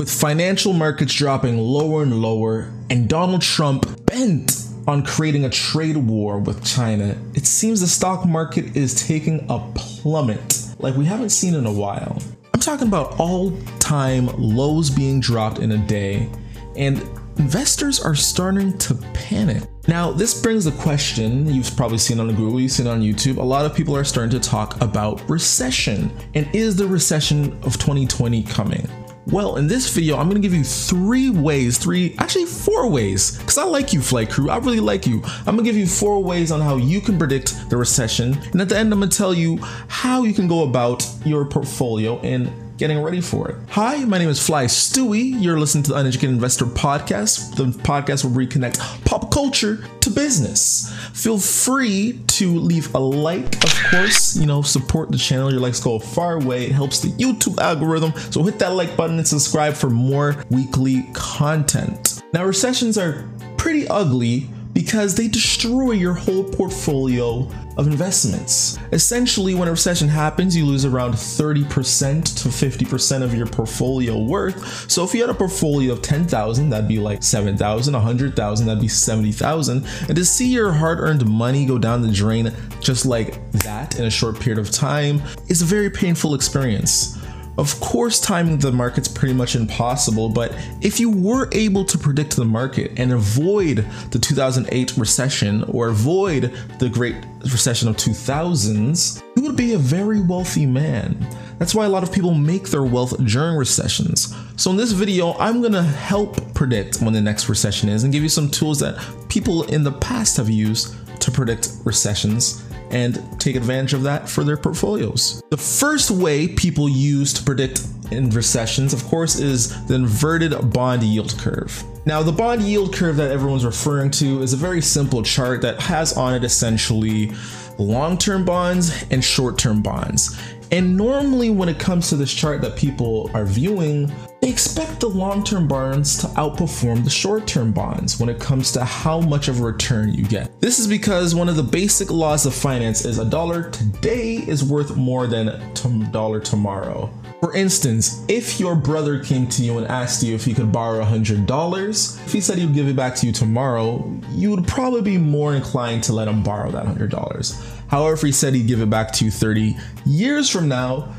With financial markets dropping lower and lower, and Donald Trump bent on creating a trade war with China, it seems the stock market is taking a plummet like we haven't seen in a while. I'm talking about all time lows being dropped in a day, and investors are starting to panic. Now, this brings the question you've probably seen on Google, you've seen on YouTube. A lot of people are starting to talk about recession. And is the recession of 2020 coming? Well, in this video, I'm gonna give you three ways, three, actually four ways, because I like you, Flight Crew. I really like you. I'm gonna give you four ways on how you can predict the recession. And at the end, I'm gonna tell you how you can go about your portfolio and getting ready for it. Hi, my name is Fly Stewie. You're listening to the Uneducated Investor Podcast, the podcast where we connect pop culture to business. Feel free to leave a like, of course. You know, support the channel. Your likes go far way. It helps the YouTube algorithm. So hit that like button and subscribe for more weekly content. Now, recessions are pretty ugly because they destroy your whole portfolio of investments. Essentially, when a recession happens, you lose around 30% to 50% of your portfolio worth. So if you had a portfolio of 10,000, that'd be like 7,000, 100,000, that'd be 70,000. And to see your hard-earned money go down the drain just like that in a short period of time is a very painful experience. Of course, timing the market's pretty much impossible, but if you were able to predict the market and avoid the 2008 recession or avoid the Great Recession of 2000s, you would be a very wealthy man. That's why a lot of people make their wealth during recessions. So in this video, I'm gonna help predict when the next recession is and give you some tools that people in the past have used to predict recessions and take advantage of that for their portfolios. The first way people use to predict in recessions, of course, is the inverted bond yield curve. Now, the bond yield curve that everyone's referring to is a very simple chart that has on it essentially long term bonds and short term bonds. And normally, when it comes to this chart that people are viewing, they expect the long term bonds to outperform the short term bonds when it comes to how much of a return you get. This is because one of the basic laws of finance is a dollar today is worth more than a dollar tomorrow. For instance, if your brother came to you and asked you if he could borrow $100, if he said he would give it back to you tomorrow, you would probably be more inclined to let him borrow that $100. However, if he said he'd give it back to you 30 years from now,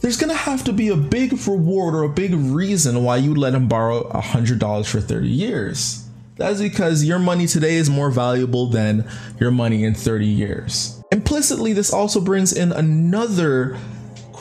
there's gonna have to be a big reward or a big reason why you let him borrow $100 for 30 years. That's because your money today is more valuable than your money in 30 years. Implicitly, this also brings in another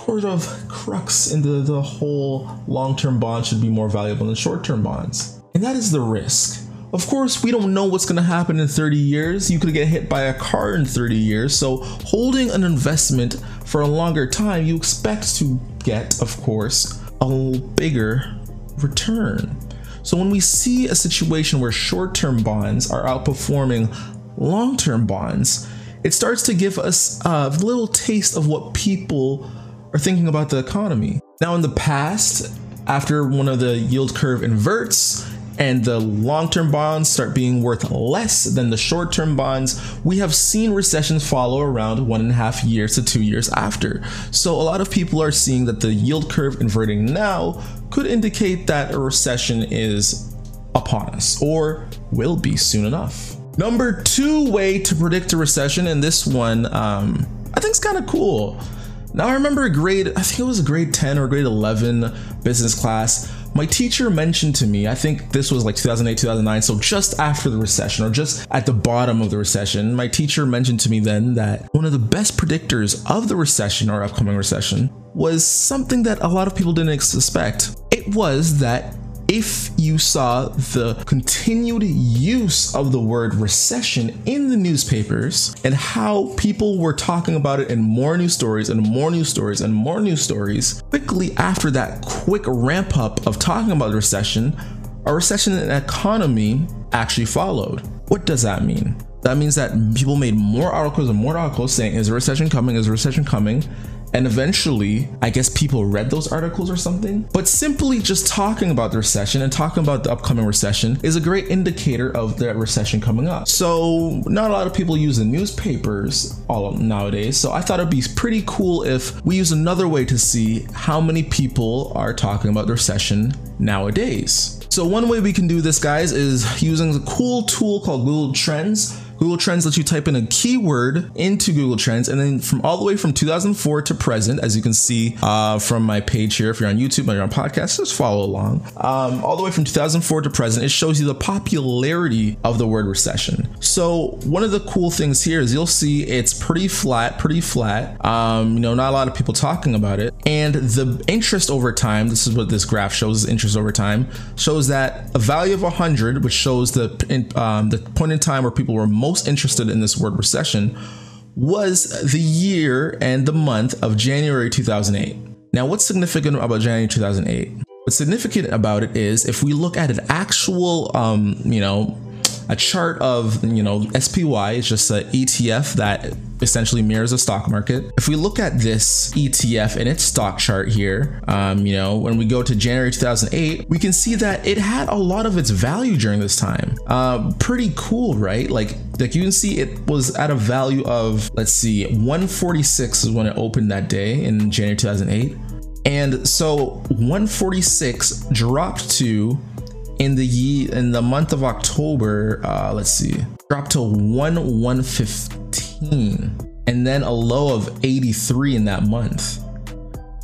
sort of crux into the whole long term bond should be more valuable than short term bonds. And that is the risk. Of course, we don't know what's going to happen in 30 years. You could get hit by a car in 30 years. So, holding an investment for a longer time, you expect to get, of course, a bigger return. So, when we see a situation where short term bonds are outperforming long term bonds, it starts to give us a little taste of what people are thinking about the economy. Now, in the past, after one of the yield curve inverts, and the long term bonds start being worth less than the short term bonds, we have seen recessions follow around one and a half years to two years after. So, a lot of people are seeing that the yield curve inverting now could indicate that a recession is upon us or will be soon enough. Number two way to predict a recession, and this one um, I think is kind of cool. Now, I remember a grade, I think it was a grade 10 or grade 11 business class my teacher mentioned to me, I think this was like 2008, 2009, so just after the recession or just at the bottom of the recession, my teacher mentioned to me then that one of the best predictors of the recession or upcoming recession was something that a lot of people didn't expect. It was that if you saw the continued use of the word recession in the newspapers and how people were talking about it in more news stories and more news stories and more news stories, quickly after that quick ramp up of talking about recession, a recession in the economy actually followed. What does that mean? That means that people made more articles and more articles saying, Is a recession coming? Is a recession coming? And eventually, I guess people read those articles or something. But simply just talking about the recession and talking about the upcoming recession is a great indicator of the recession coming up. So, not a lot of people use the newspapers all nowadays. So, I thought it'd be pretty cool if we use another way to see how many people are talking about the recession nowadays. So, one way we can do this, guys, is using a cool tool called Google Trends Google Trends lets you type in a keyword into Google Trends, and then from all the way from 2004 to present, as you can see uh, from my page here, if you're on YouTube or you're on podcast, just follow along. Um, all the way from 2004 to present, it shows you the popularity of the word recession. So one of the cool things here is you'll see it's pretty flat, pretty flat. Um, you know, not a lot of people talking about it, and the interest over time. This is what this graph shows. Interest over time shows that a value of 100, which shows the um, the point in time where people were most interested in this word recession was the year and the month of January 2008. Now, what's significant about January 2008? What's significant about it is if we look at an actual, um, you know, a chart of, you know, SPY is just an ETF that essentially mirrors a stock market. If we look at this ETF and its stock chart here, um, you know, when we go to January 2008, we can see that it had a lot of its value during this time. Uh, pretty cool, right? Like, like you can see it was at a value of, let's see, 146 is when it opened that day in January 2008. And so 146 dropped to in the ye in the month of October, uh, let's see, dropped to one 115 and then a low of 83 in that month.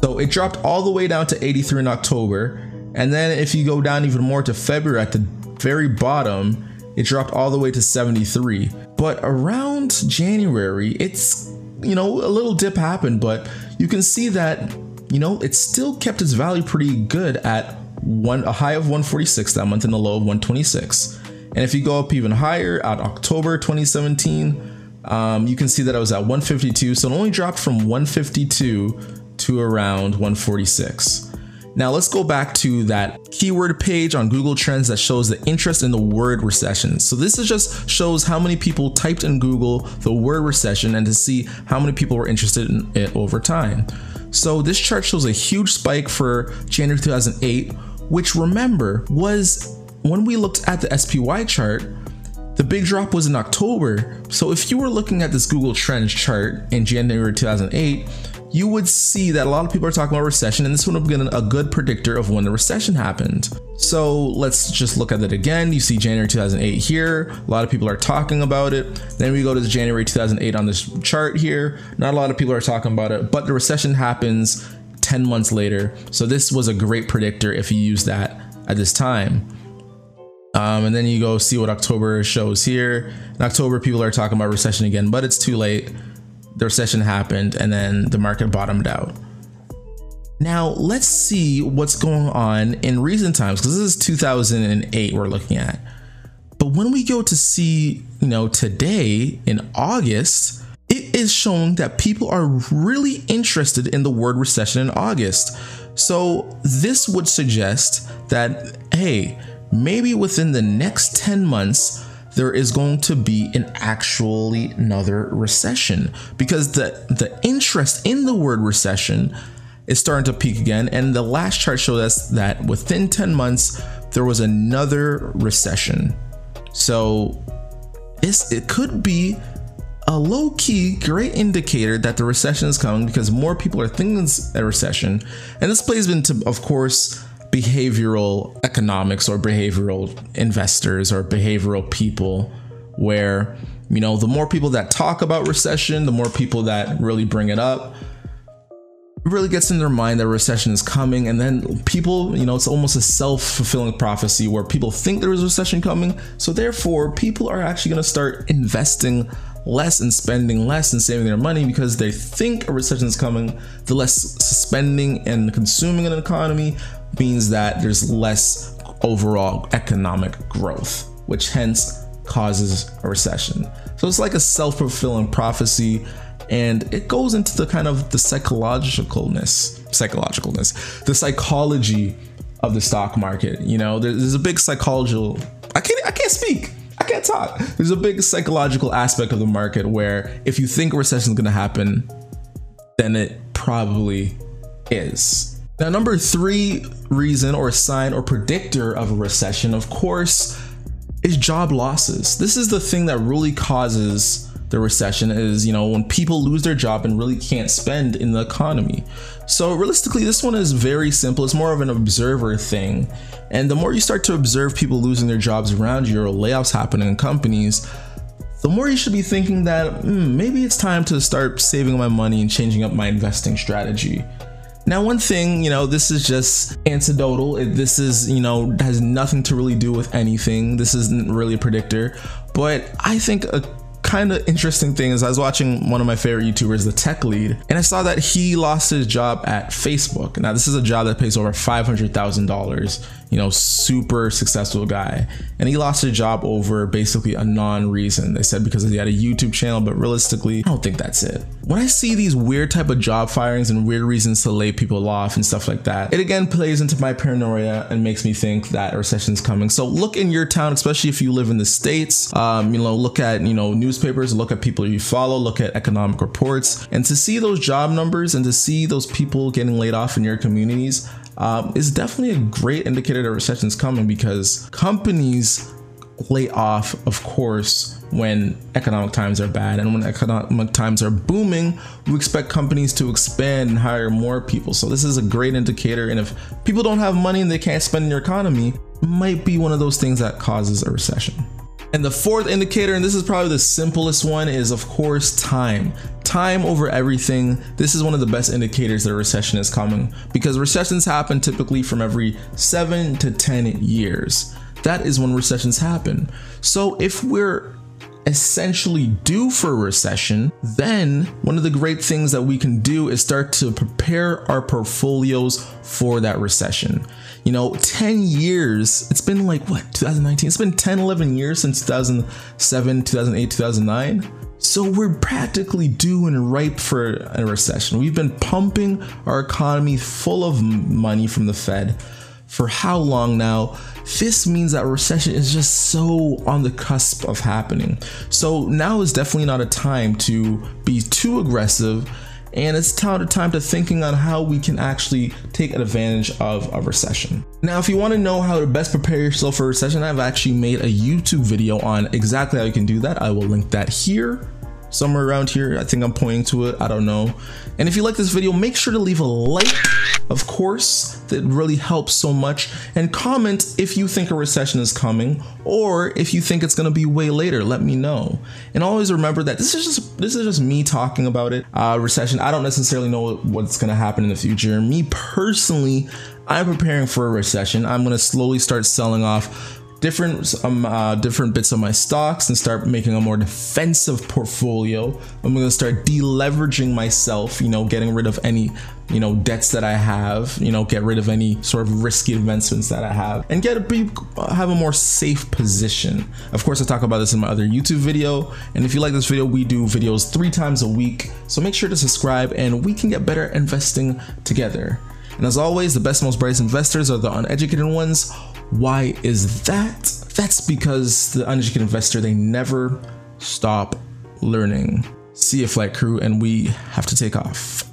So it dropped all the way down to 83 in October. And then if you go down even more to February at the very bottom, it dropped all the way to 73. But around January, it's, you know, a little dip happened, but you can see that, you know, it still kept its value pretty good at one a high of 146 that month and a low of 126. And if you go up even higher at October 2017, um, you can see that I was at 152. So it only dropped from 152 to around 146. Now let's go back to that keyword page on Google Trends that shows the interest in the word recession. So this is just shows how many people typed in Google the word recession and to see how many people were interested in it over time. So this chart shows a huge spike for January 2008 which remember was when we looked at the SPY chart, the big drop was in October. So if you were looking at this Google Trends chart in January 2008, you would see that a lot of people are talking about recession, and this would have been a good predictor of when the recession happened. So let's just look at it again. You see January 2008 here. A lot of people are talking about it. Then we go to January 2008 on this chart here. Not a lot of people are talking about it, but the recession happens 10 months later. So this was a great predictor if you use that at this time. Um, and then you go see what October shows here. In October, people are talking about recession again, but it's too late. The recession happened and then the market bottomed out. Now, let's see what's going on in recent times because this is 2008 we're looking at. But when we go to see, you know, today in August, it is showing that people are really interested in the word recession in August. So, this would suggest that, hey, maybe within the next 10 months, there is going to be an actually another recession because the, the interest in the word recession is starting to peak again. And the last chart showed us that within 10 months, there was another recession. So, this it could be a low key great indicator that the recession is coming because more people are thinking it's a recession. And this plays into, of course, behavioral economics or behavioral investors or behavioral people, where, you know, the more people that talk about recession, the more people that really bring it up, it really gets in their mind that recession is coming and then people you know it's almost a self-fulfilling prophecy where people think there is a recession coming so therefore people are actually going to start investing less and spending less and saving their money because they think a recession is coming. The less spending and consuming in an economy means that there's less overall economic growth, which hence causes a recession. So it's like a self-fulfilling prophecy and it goes into the kind of the psychologicalness, psychologicalness, the psychology of the stock market. You know, there's a big psychological I can't I can't speak I can't talk. There's a big psychological aspect of the market where if you think a recession is going to happen, then it probably is. Now, number three reason or sign or predictor of a recession, of course, is job losses. This is the thing that really causes the recession is, you know, when people lose their job and really can't spend in the economy. So realistically, this one is very simple. It's more of an observer thing. And the more you start to observe people losing their jobs around you or layoffs happening in companies, the more you should be thinking that mm, maybe it's time to start saving my money and changing up my investing strategy. Now, one thing, you know, this is just anecdotal. This is, you know, has nothing to really do with anything. This isn't really a predictor, but I think a kind of interesting thing is I was watching one of my favorite YouTubers, the Tech Lead, and I saw that he lost his job at Facebook. Now, this is a job that pays over $500,000 you know, super successful guy. And he lost his job over basically a non reason. They said because he had a YouTube channel, but realistically, I don't think that's it. When I see these weird type of job firings and weird reasons to lay people off and stuff like that, it again plays into my paranoia and makes me think that a recession is coming. So look in your town, especially if you live in the States, um, you know, look at, you know, newspapers, look at people you follow, look at economic reports, and to see those job numbers and to see those people getting laid off in your communities, um, is definitely a great indicator that recession is coming because companies lay off, of course, when economic times are bad. And when economic times are booming, we expect companies to expand and hire more people. So this is a great indicator. And if people don't have money and they can't spend in your economy, might be one of those things that causes a recession. And the fourth indicator, and this is probably the simplest one, is of course time. Time over everything. This is one of the best indicators that a recession is coming because recessions happen typically from every seven to 10 years. That is when recessions happen. So if we're essentially due for a recession, then one of the great things that we can do is start to prepare our portfolios for that recession. You know, 10 years, it's been like what, 2019? It's been 10, 11 years since 2007, 2008, 2009. So we're practically due and ripe for a recession. We've been pumping our economy full of money from the Fed for how long now? This means that recession is just so on the cusp of happening. So now is definitely not a time to be too aggressive and it's time to thinking on how we can actually take advantage of a recession. Now, if you want to know how to best prepare yourself for a recession, I've actually made a YouTube video on exactly how you can do that. I will link that here somewhere around here. I think I'm pointing to it. I don't know. And if you like this video, make sure to leave a like, of course, that really helps so much. And comment if you think a recession is coming or if you think it's going to be way later, let me know. And always remember that this is just this is just me talking about it. Uh, recession, I don't necessarily know what's going to happen in the future. Me personally, I'm preparing for a recession. I'm going to slowly start selling off different um, uh, different bits of my stocks and start making a more defensive portfolio. I'm gonna start deleveraging myself, you know, getting rid of any you know debts that I have, you know, get rid of any sort of risky investments that I have, and get a be have a more safe position. Of course, I talk about this in my other YouTube video, and if you like this video, we do videos three times a week. So make sure to subscribe, and we can get better investing together. And as always, the best, most brightest investors are the uneducated ones. Why is that? That's because the uneducated investor, they never stop learning. See you, flight crew, and we have to take off.